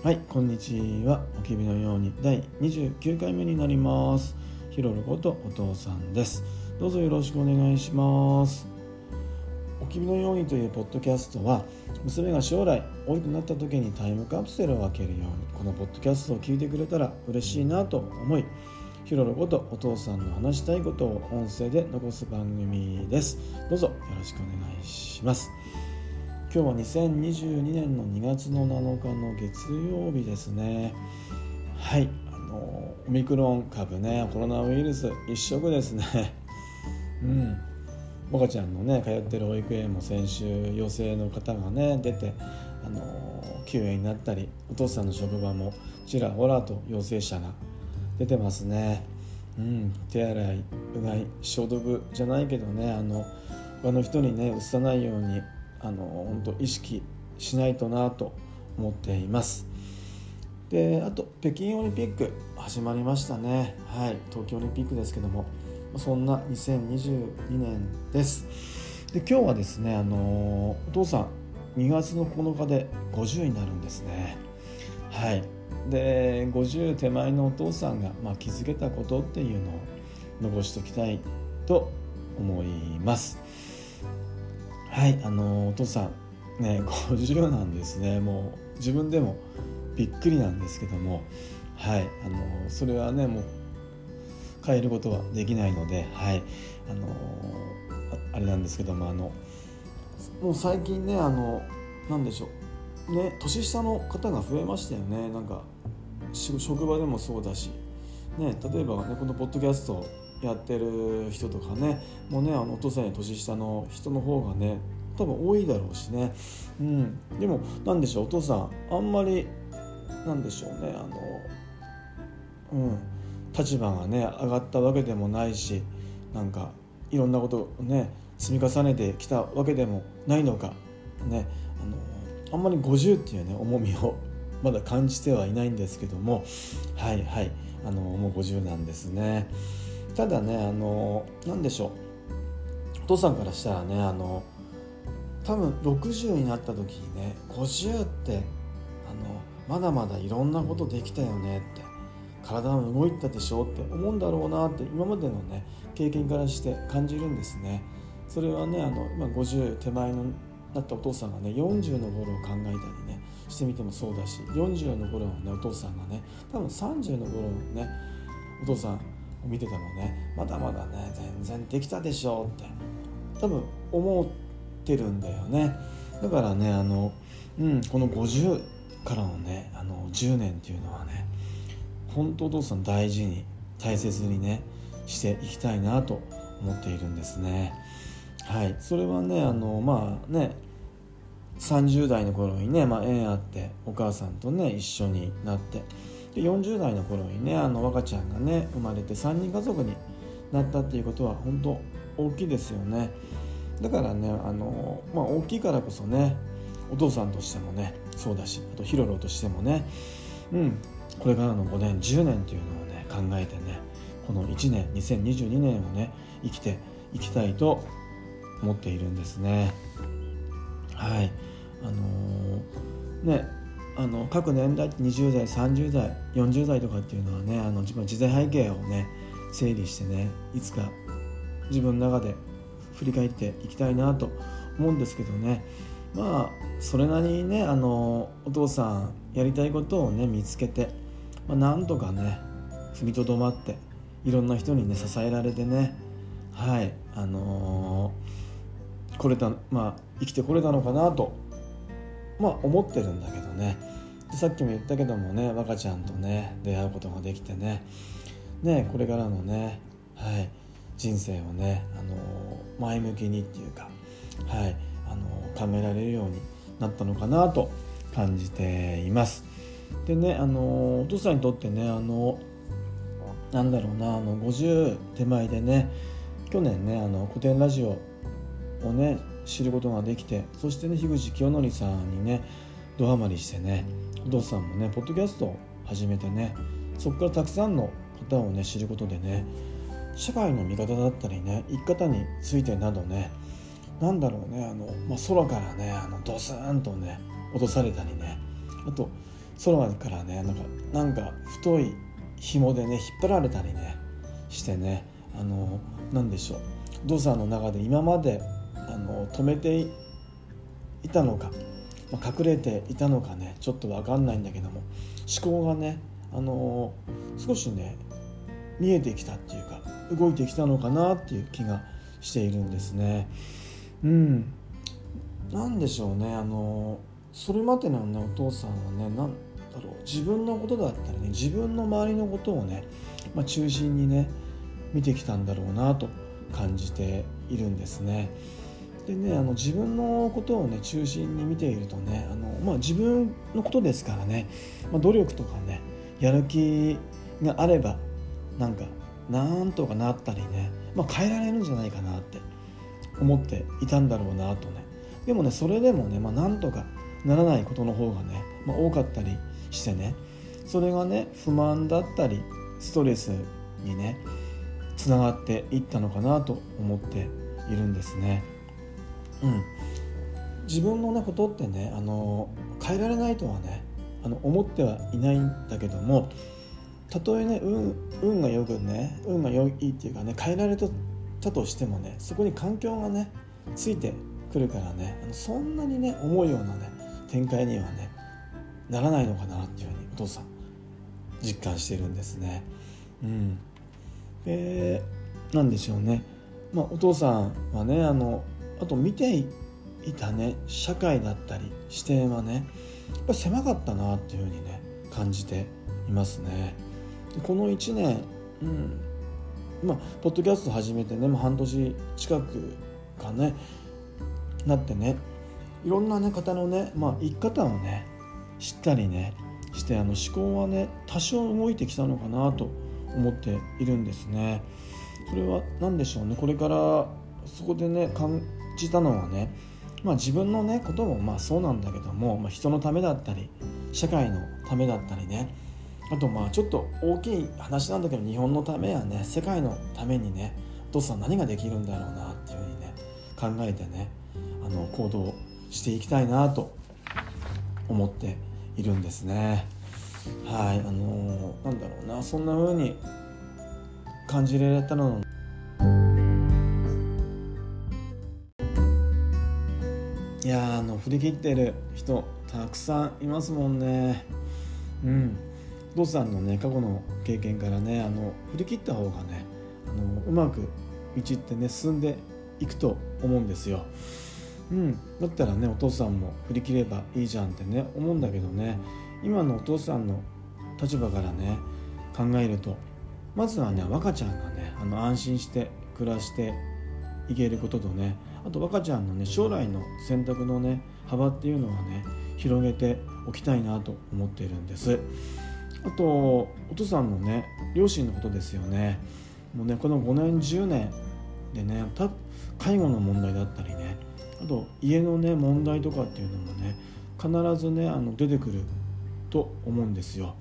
はいこんにちは。おきびのように第29回目になります。ひろろことお父さんです。どうぞよろしくお願いします。おきびのようにというポッドキャストは娘が将来大きくなった時にタイムカプセルを開けるようにこのポッドキャストを聞いてくれたら嬉しいなと思いひろろことお父さんの話したいことを音声で残す番組です。どうぞよろしくお願いします。今日は2022年の2月の7日の月曜日ですね。はいあのオミクロン株ねコロナウイルス一色ですね。うん。もかちゃんのね通ってる保育園も先週陽性の方がね出てあの休園になったりお父さんの職場もちらほらと陽性者が出てますね。うん。手洗いうがい消毒じゃないけどねあの他の人にねうつさないようにあの本当意識しないとなと思っています。であと北京オリンピック始まりましたね。はい東京オリンピックですけども。そんな2022年です。で今日はですねあのお父さん2月の9日で50になるんですね。はい。で50手前のお父さんが、まあ、気づけたことっていうのを残しておきたいと思います。はいあのお父さんね 50なんですね。もう自分でもびっくりなんですけどもはいあのそれはねもう変えることはできないのではいあのあれなんですけどもあのもう最近ねあの何でしょう。ね年下の方が増えましたよね。なんか職場でもそうだし。ね例えばねこのポッドキャストやってる人とかねもうねあのお父さんや年下の人の方がね多分多いだろうしね、うん、でも何でしょうお父さんあんまりなんでしょうねあのうん。立場がね上がったわけでもないしなんかいろんなことをね積み重ねてきたわけでもないのかね。あのあんまり50っていうね重みを まだ感じてはいないんですけどもはいはい。あのもう50なんですね。ただねあの何でしょう。お父さんからしたらねあの多分60になった時にね50ってあのまだまだいろんなことできたよねって体も動いたでしょって思うんだろうなって今までのね経験からして感じるんですね。それはねあの今50手前のなったお父さんがね40の頃を考えたりねしてみてもそうだし40の頃のねお父さんがね多分30の頃のねお父さん見ててもね。まだまだね全然できたでしょうって。多分思ってるんだよね。だからねあの、うん、この50からのねあの10年っていうのはね本当お父さん大事に大切にねしていきたいなと思っているんですね。はい。それはねあのまあね30代の頃にね、まあ、縁あってお母さんとね一緒になってで40代の頃にねあの若ちゃんがね生まれて3人家族になったっていうことは本当大きいですよね。だからねあの、まあ、大きいからこそねお父さんとしてもねそうだしあとヒロロとしてもねうんこれからの5年10年っていうのをね考えてねこの1年2022年をね生きていきたいと思っているんですね。はい。あのー、ねあの各年代20代30代40代とかっていうのはねあの自分の時代背景をね整理してねいつか自分の中で振り返っていきたいなと思うんですけどね。まあそれなりにねあのお父さんやりたいことをね見つけて、まあ、なんとかね踏みとどまっていろんな人にね支えられてねはいあのー、これたまあ生きてこれたのかなとまあ思ってるんだけどね。さっきも言ったけどもね若ちゃんとね出会うことができてね。ねこれからのねはい人生をね、あのー、前向きにっていうかはい、あのー、考えられるようになったのかなと感じています。でね、あのー、お父さんにとってねあのなんだろうなあの50手前でね去年ねあの古典ラジオをね知ることができてそしてね樋口清則さんにねドハマりしてねお父さんもねポッドキャストを始めてねそこからたくさんの方をね知ることでね社会の見方だったりね生き方についてなどねなんだろうねあの、まあ、空からねあのドスンとね落とされたりねあと空からねなんかなんか太い紐でね引っ張られたりねしてねあの何でしょう。動作の中で今までの止めていたのか、まあ、隠れていたのかねちょっと分かんないんだけども思考がねあの少しね見えてきたっていうか動いてきたのかなっていう気がしているんですね。うん何でしょうねあのそれまでのねお父さんはね何だろう自分のことだったりね自分の周りのことをね、まあ、中心にね見てきたんだろうなと感じているんですね。でねあの自分のことをね中心に見ているとねあの、まあ、自分のことですからね、まあ、努力とかねやる気があればなんかなんとかなったりね、まあ、変えられるんじゃないかなって思っていたんだろうなとねでもねそれでもね、まあ、なんとかならないことの方がね、まあ、多かったりしてねそれがね不満だったりストレスにねつながっていったのかなと思っているんですね。うん、自分のねことってねあの変えられないとはねあの思ってはいないんだけどもたとえね運運がよくね運が良いっていうかね変えられたとしてもねそこに環境がねついてくるからねそんなにね思うようなね展開にはねならないのかなっていうふうにお父さん実感してるんですね。うん、でなんでしょうね、まあ、お父さんはねあのあと見ていたね社会だったり視点はねやっぱ狭かったなっていうふうにね感じていますね。この1年、うんまあ、ポッドキャスト始めてね、もう半年近くかねなってねいろんな、ね、方のね、まあ、生き方をね知ったりねしてあの思考はね多少動いてきたのかなと思っているんですね。それは何でしょうね？これからそこでねじたのはね、まあ、自分のねこともまあそうなんだけども、まあ、人のためだったり社会のためだったりねあとまあちょっと大きい話なんだけど日本のためやね世界のためにねお父さん何ができるんだろうなっていうふうにね考えてねあの行動していきたいなと思っているんですね。はいあのー、なんだろうなそんな風に感じられたのいやあの振り切ってる人たくさんいますもんね。うん。ドさんのね過去の経験からねあの振り切った方がねあのうまく道ってね進んでいくと思うんですよ。うん、だったらねお父さんも振り切ればいいじゃんってね思うんだけどね。今のお父さんの立場からね考えるとまずはね若ちゃんがねあの安心して暮らしていけることとねあと若ちゃんのね将来の選択のね幅っていうのはね広げておきたいなと思っているんです。あとお父さんのね両親のことですよね。もうねこの5年10年でね介護の問題だったりねあと家のね問題とかっていうのもね必ずねあの出てくると思うんですよ。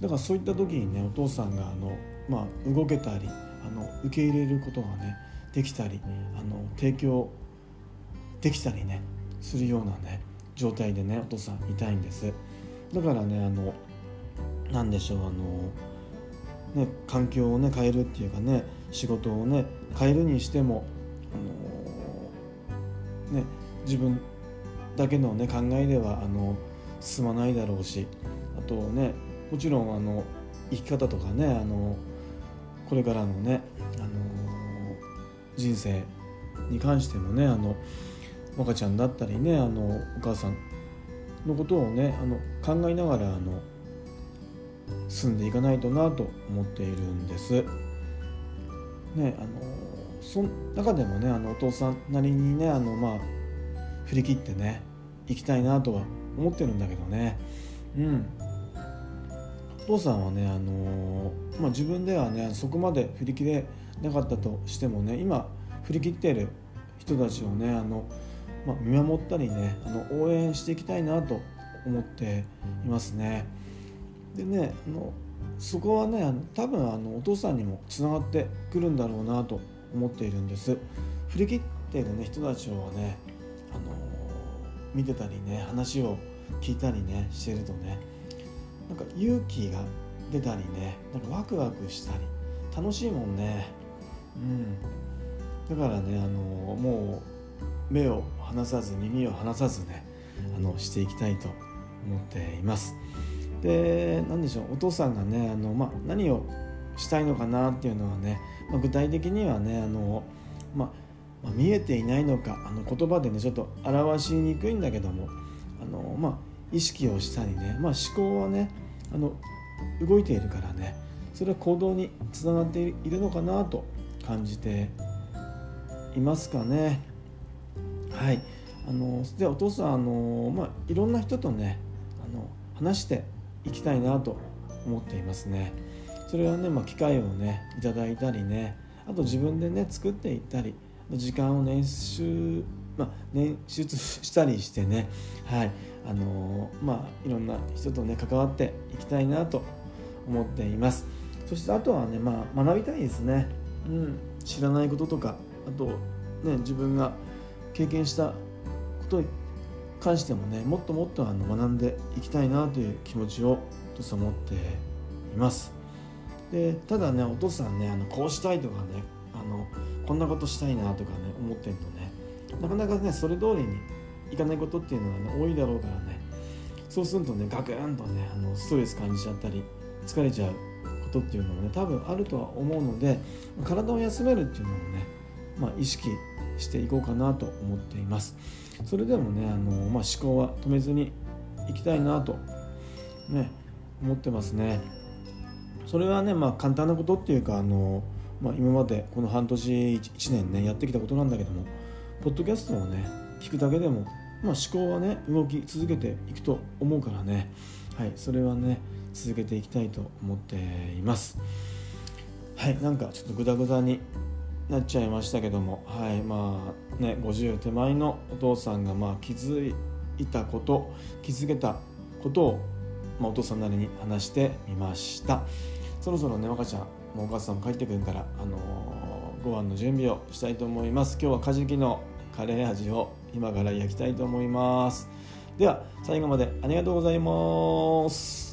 だからそういった時にねお父さんがあの、まあ、動けたりあの受け入れることがねできたりあの提供できたりねするようなね状態でねお父さんいたいんです。だからねあの何でしょうあの、ね、環境をね変えるっていうかね仕事をね変えるにしてもあの、ね、自分だけの、ね、考えではあの進まないだろうしあとねもちろんあの生き方とかねあのこれからのねあの人生に関してもねあの若ちゃんだったりねあのお母さんのことをねあの考えながらあの進んでいかないとなと思っているんです。ねあのその中でもねあのお父さんなりにねあの、まあ、振り切ってね行きたいなとは思ってるんだけどね。うんお父さんはね、あのまあ、自分ではねそこまで振り切れなかったとしてもね今振り切ってる人たちをねあの、まあ、見守ったりねあの応援していきたいなと思っていますね。でねあのそこはねあの多分あのお父さんにもつながってくるんだろうなと思っているんです。振り切ってる、ね、人たちをね、あの見てたりね話を聞いたりねしてるとねなんか勇気が出たりねなんかワクワクしたり楽しいもんね。うん。だからねあのもう目を離さず耳を離さずねあのしていきたいと思っています。で何でしょうお父さんがねあの、まあ、何をしたいのかなっていうのはね、まあ、具体的にはねあの、まあ、まあ、見えていないのかあの言葉でねちょっと表しにくいんだけどもあの、まあ、意識をしたりね、まあ、思考はねあの動いているからねそれは行動につながっているのかなと感じていますかね。はい。あのでお父さんあの、まあ、いろんな人とねあの話していきたいなと思っていますね。それはね、まあ、機会をねいただいたりねあと自分でね作っていったり時間を捻出、まあ、捻出したりしてねはい。あのまあいろんな人とね関わっていきたいなと思っています。そしてあとはね、まあ、学びたいですね、うん、知らないこととかあとね自分が経験したことに関してもねもっともっとあの学んでいきたいなという気持ちをとさ持っています。でただねお父さんねあのこうしたいとかねあのこんなことしたいなとかね思ってるとねなかなかねそれ通りにいかないことっていうのはね多いだろうからね。そうするとねガクンとねあのストレス感じちゃったり疲れちゃうことっていうのもね多分あるとは思うので体を休めるっていうのをね、まあ、意識していこうかなと思っています。それでもねあの、まあ、思考は止めずにいきたいなとね思ってますね。それはねまあ簡単なことっていうかあの、まあ、今までこの半年1年ねやってきたことなんだけどもポッドキャストをね聞くだけでも、まあ、思考はね動き続けていくと思うからね。はいそれはね続けていきたいと思っています。はいなんかちょっとグダグダになっちゃいましたけども。はいまあね50手前のお父さんがまあ気づいたこと気づけたことを、まあ、お父さんなりに話してみました。そろそろね若ちゃんもうお母さんも帰ってくるから、あのー、ご飯の準備をしたいと思います。今日はカジキのカレー味を今から焼きたいと思います。では最後までありがとうございます。